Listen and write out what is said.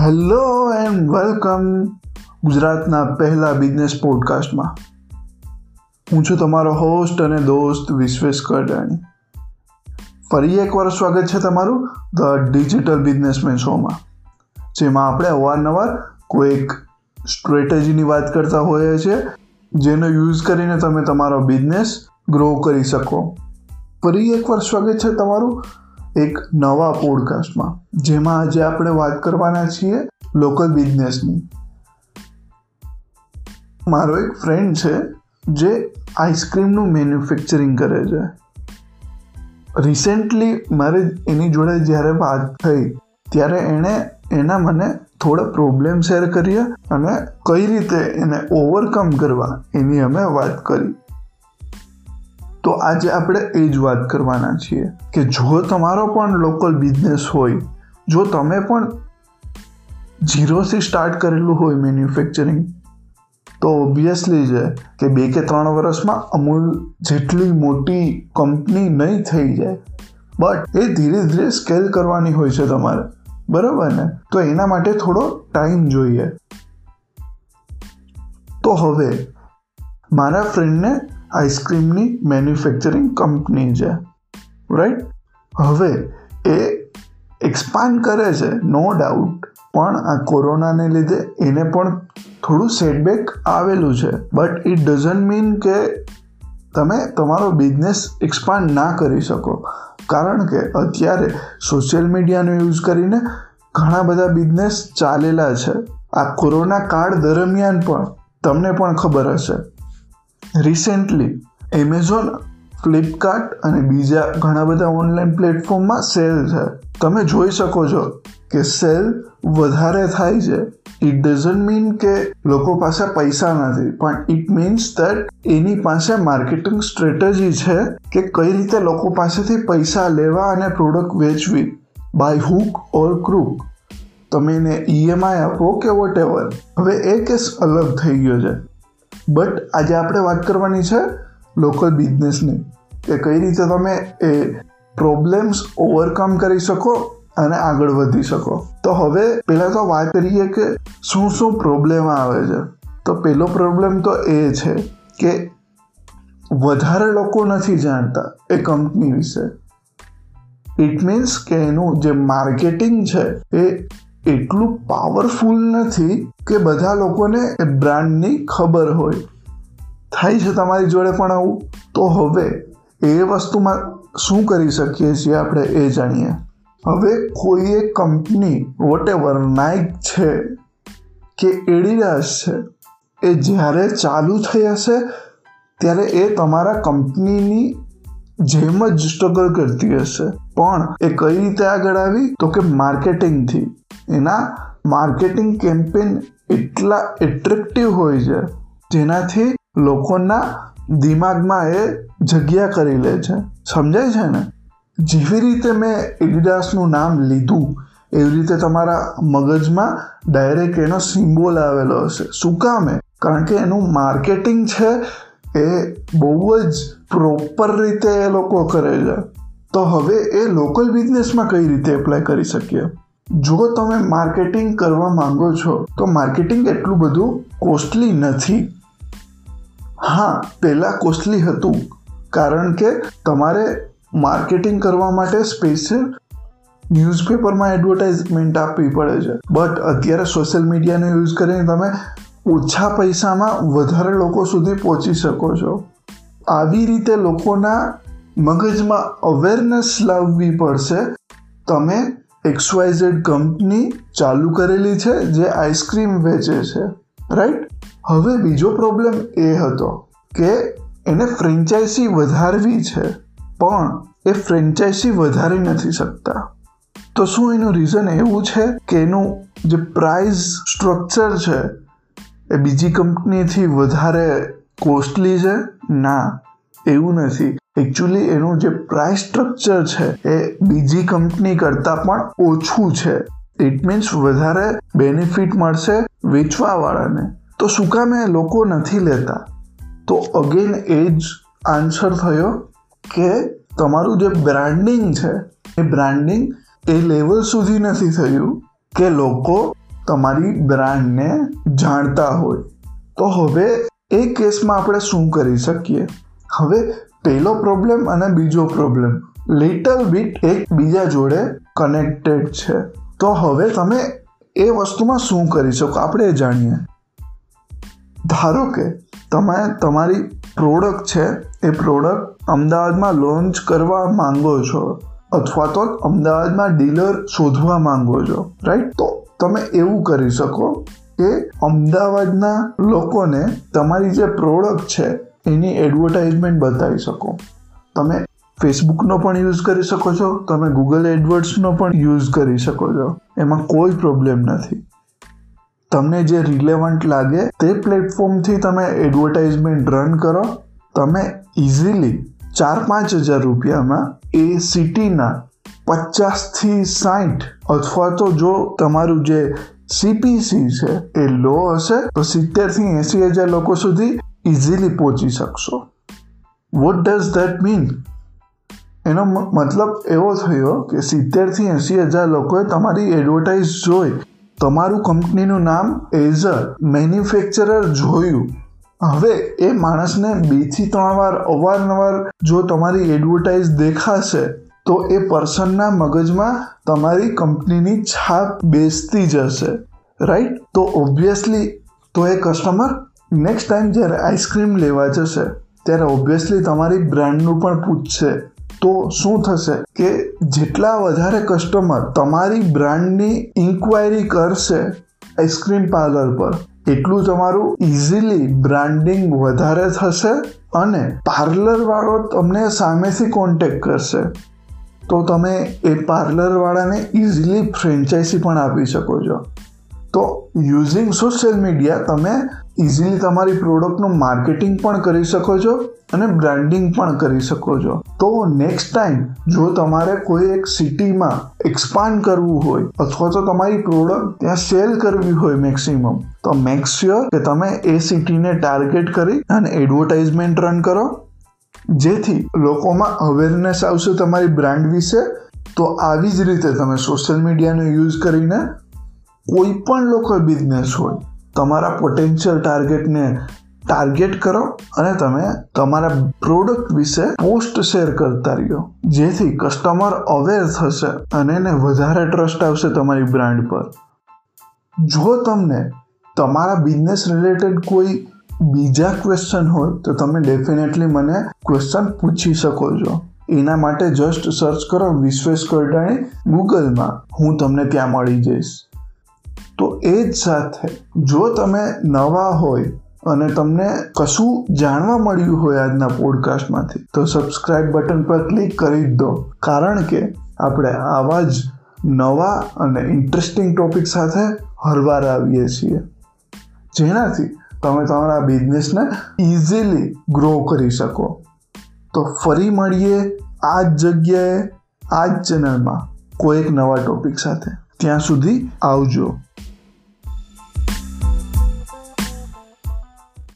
Hello and welcome ગુજરાતના પહેલા business પોડકાસ્ટમાં હું છું તમારો હોસ્ટ અને દોસ્ત વિશ્વેશ કરડાણી. ફરી એકવાર સ્વાગત છે તમારું ધ ડિજિટલ બિઝનેસમેન શોમાં જેમાં આપણે અવારનવાર કોઈક સ્ટ્રેટેજીની વાત કરતા હોઈએ છીએ, જેનો યુઝ કરીને તમે તમારો બિઝનેસ ગ્રો કરી શકો. ફરી એકવાર સ્વાગત છે તમારું એક નવા પોડકાસ્ટમાં જેમાં આજે આપણે વાત કરવાના છીએ લોકલ બિઝનેસની મારો એક ફ્રેન્ડ છે, જે આઈસ્ક્રીમનું મેન્યુફેક્ચરિંગ કરે છે. રિસેન્ટલી મારે એની જોડે જ્યારે વાત થઈ, ત્યારે એણે એના મને થોડા પ્રોબ્લેમ શેર કર્યા અને કઈ રીતે એને ઓવરકમ કરવા એની અમે વાત કરી. તો આજે આપણે એ જ વાત કરવાના છીએ કે જો તમારો પણ લોકલ બિઝનેસ હોય, જો તમે પણ ઝીરોથી સ્ટાર્ટ કરેલું હોય મેન્યુફેક્ચરિંગ તો ઓબ્વિયસલી છે કે બે કે ત્રણ વર્ષમાં અમૂલ જેટલી મોટી કંપની નહીં થઈ જાય. બટ એ ધીરે ધીરે સ્કેલ કરવાની હોય છે તમારે. બરાબર ને? તો એના માટે થોડો ટાઈમ જોઈએ. તો હવે, મારા ફ્રેન્ડને આઈસ્ક્રીમની મેન્યુફેક્ચરિંગ કંપની છે. રાઈટ હવે એ એક્સપાન્ડ કરે છે નો ડાઉટ પણ આ કોરોનાને લીધે એને પણ થોડું સેટબેક આવેલું છે. બટ ઇટ ડઝન્ટ મીન કે તમે તમારો બિઝનેસ એક્સપાન્ડ ના કરી શકો. કારણ કે અત્યારે સોશિયલ મીડિયાનો યુઝ કરીને ઘણા બધા બિઝનેસ ચાલેલા છે. આ કોરોના કાળ દરમિયાન પણ તમને પણ ખબર હશે. રિસેન્ટલી એમેઝોન ફ્લિપકાર્ટ અને બીજા ઘણા બધા ઓનલાઈન પ્લેટફોર્મમાં સેલ છે. તમે જોઈ શકો છો કે સેલ વધારે થાય છે. ઇટ ડઝન્ટ મીન કે લોકો પાસે પૈસા નથી, પણ ઇટ મીન્સ દેટ એની પાસે માર્કેટિંગ સ્ટ્રેટેજી છે કે કઈ રીતે લોકો પાસેથી પૈસા લેવા અને પ્રોડક્ટ વેચવી. બાય હુક ઓર ક્રૂક તમે એને ઈએમઆઈ આપો કે વોટ એવર હવે એ કેસ અલગ થઈ ગયો છે. બટ આજે આપણે વાત કરવાની છે લોકલ બિઝનેસની કે કઈ રીતે તમે એ પ્રોબ્લેમ્સ ઓવરકમ કરી શકો અને આગળ વધી શકો. તો હવે પહેલાં તો વાત કરીએ કે શું શું પ્રોબ્લેમ આવે છે. તો પહેલો પ્રોબ્લેમ તો એ છે કે વધારે લોકો નથી જાણતા એ કંપની વિશે. ઇટ મીન્સ કે એનું જે માર્કેટિંગ છે એ એટલું પાવરફુલ નથી કે બધા લોકોને એ બ્રાન્ડની ખબર હોય. થાય છે તમારી જોડે પણ આવું? તો હવે એ વસ્તુમાં શું કરી શકીએ છીએ આપણે એ જાણીએ. હવે કોઈ એક કંપની વોટ એવર નાઇક છે કે એડિડાસ છે, એ જ્યારે ચાલુ થઈ હશે ત્યારે એ તમારા કંપનીની જેમ જ સ્ટ્રગલ કરતી હશે. પણ એ કઈ રીતે આગળ આવી? તો કે માર્કેટિંગથી એના માર્કેટિંગ કેમ્પેન એટલા એટ્રેક્ટિવ હોય છે, જેનાથી લોકોના દિમાગમાં એ જગ્યા કરી લે છે. સમજાય છે ને? જેવી રીતે મેં એડિડાસનું નામ લીધું, એવી રીતે તમારા મગજમાં ડાયરેક્ટ એનો સિમ્બોલ આવેલો હશે. શું કામે કારણ કે એનું માર્કેટિંગ છે, એ બહુ જ પ્રોપર રીતે એ લોકો કરે છે. તો હવે એ લોકલ બિઝનેસમાં કઈ રીતે એપ્લાય કરી શકીએ? જો તમે માર્કેટિંગ કરવા માંગો છો, તો માર્કેટિંગ એટલું બધું કોસ્ટલી નથી. હા, પહેલાં કોસ્ટલી હતું, કારણ કે તમારે માર્કેટિંગ કરવા માટે સ્પેશિયલ ન્યૂઝપેપરમાં એડવર્ટાઇઝમેન્ટ આપવી પડે છે. બટ અત્યારે સોશિયલ મીડિયાનો યુઝ કરીને તમે ઓછા પૈસામાં વધારે લોકો સુધી પહોંચી શકો છો. આવી રીતે લોકોના મગજમાં અવેરનેસ લાવવી પડશે. તમે એક્સવાયઝેડ કંપની ચાલુ કરેલી છે, જે આઈસ્ક્રીમ વેચે છે. રાઈટ હવે બીજો પ્રોબ્લેમ એ હતો કે એને ફ્રેન્ચાઇઝી વધારવી છે, પણ એ ફ્રેન્ચાઇઝી વધારી નથી શકતા. તો શું એનું રીઝન એવું છે કે એનું જે પ્રાઇઝ સ્ટ્રક્ચર છે, એ બીજી કંપનીથી વધારે કોસ્ટલી છે? ના. એવું નથી. એકચ્યુઅલી એનું જે પ્રાઇસ સ્ટ્રક્ચર છે, એ બીજી કંપની કરતાં પણ ઓછું છે. ઇટ મીન્સ વધારે બેનિફિટ મળશે વેચવાવાળાને. તો શું કામ એ લોકો નથી લેતા? તો અગેન એ જ આન્સર થયો કે તમારું જે બ્રાન્ડિંગ છે, એ બ્રાન્ડિંગ એ લેવલ સુધી નથી થયું કે લોકો તમારી બ્રાન્ડને જાણતા હોય. તો હવે એ કેસમાં આપણે શું કરી શકીએ? હવે પહેલો પ્રોબ્લેમ અને બીજો પ્રોબ્લેમ લિટલ બીટ એક બીજા જોડે કનેક્ટેડ છે. તો હવે તમે એ વસ્તુમાં શું કરી શકો? આપણે જાણીએ. ધારો કે તમે, તમારી પ્રોડક્ટ છે, એ પ્રોડક્ટ અમદાવાદમાં લોન્ચ કરવા માંગો છો અથવા તો અમદાવાદમાં ડીલર શોધવા માંગો છો રાઈટ તો તમે એવું કરી શકો કે અમદાવાદના લોકોને તમારી જે પ્રોડક્ટ છે એની એડવર્ટાઇઝમેન્ટ બતાવી શકો. તમે ફેસબુકનો પણ યુઝ કરી શકો છો, તમે ગૂગલ એડવર્ડ્સનો પણ યુઝ કરી શકો છો. એમાં કોઈ પ્રોબ્લેમ નથી. તમને જે રિલેવન્ટ લાગે તે પ્લેટફોર્મથી તમે એડવર્ટાઇઝમેન્ટ રન કરો. તમે ઇઝીલી ચાર પાંચ હજાર રૂપિયામાં એ સિટીના પચાસથી સાઠ અથવા તો જો તમારું જે સીપીસી છે એ લો હશે, તો સિત્તેરથી એંસી હજાર લોકો સુધી ઇઝીલી પહોંચી શકશો. વોટ ડઝ ધેટ મીન એનો મતલબ એવો થયો કે સિત્તેરથી એંસી હજાર લોકોએ તમારી એડવર્ટાઇઝ જોઈ. તમારું કંપનીનું નામ એઝ અ મેન્યુફેક્ચરર જોયું. હવે એ માણસને બેથી ત્રણ વાર, અવારનવાર જો તમારી એડવર્ટાઇઝ દેખાશે, તો એ પર્સનના મગજમાં તમારી કંપનીની છાપ બેસતી જશે. રાઈટ તો ઓબ્વિયસલી તો એ કસ્ટમર નેક્સ્ટ ટાઈમ જ્યારે આઈસ્ક્રીમ લેવા જશે, ત્યારે ઓબ્વિયસલી તમારી બ્રાન્ડનું પણ પૂછશે. તો શું થશે? કે જેટલા વધારે કસ્ટમર તમારી બ્રાન્ડની ઇન્ક્વાયરી કરશે આઈસ્ક્રીમ પાર્લર પર, એટલું તમારું ઇઝીલી બ્રાન્ડિંગ વધારે થશે અને પાર્લરવાળો તમને સામેથી કોન્ટેક્ટ કરશે. તો તમે એ પાર્લરવાળાને ઇઝીલી ફ્રેન્ચાઇઝી પણ આપી શકો છો. તો યુઝિંગ સોશિયલ મીડિયા તમે ઇઝીલી તમારી પ્રોડક્ટનું માર્કેટિંગ પણ કરી શકો છો અને બ્રાન્ડિંગ પણ કરી શકો છો. તો નેક્સ્ટ ટાઈમ જો તમારે કોઈ એક સિટીમાં એક્સપાન્ડ કરવું હોય અથવા તો તમારી પ્રોડક્ટ ત્યાં સેલ કરવી હોય મેક્સિમમ તો મેક શ્યોર કે તમે એ સિટીને ટાર્ગેટ કરી અને એડવર્ટાઇઝમેન્ટ રન કરો. જેથી લોકોમાં અવેરનેસ આવશે તમારી બ્રાન્ડ વિશે, તો આવી જ રીતે તમે સોશિયલ મીડિયાનો યુઝ કરીને કોઈ પણ લોકલ બિઝનેસ હોય, તમારા પોટેન્શિયલ ટાર્ગેટને ટાર્ગેટ કરો અને તમે તમારા પ્રોડક્ટ વિશે પોસ્ટ શેર કરતા રહ્યો. જેથી કસ્ટમર અવેર થશે અને એને વધારે ટ્રસ્ટ આવશે તમારી બ્રાન્ડ પર. જો તમને તમારા બિઝનેસ રિલેટેડ કોઈ બીજા ક્વેશ્ચન હોય, તો તમે ડેફિનેટલી મને ક્વેશ્ચન પૂછી શકો છો. એના માટે જસ્ટ સર્ચ કરો વિશ્વેશ કરડાણી ગૂગલમાં હું તમને ત્યાં મળી જઈશ. તો એ જ સાથે જો તમે નવા હોય અને તમને કશું જાણવા મળ્યું હોય આજના પોડકાસ્ટમાંથી, તો સબસ્ક્રાઇબ બટન પર ક્લિક કરી દો. કારણ કે આપણે આવા જ નવા અને ઇન્ટરેસ્ટિંગ ટોપિક સાથે હરવાર આવીએ છીએ. જેનાથી તમે તમારા બિઝનેસને ઇઝીલી ગ્રો કરી શકો. તો ફરી મળીએ આ જ જગ્યાએ આ જ ચેનલમાં કોઈ એક નવા ટોપિક સાથે. ત્યાં સુધી આવજો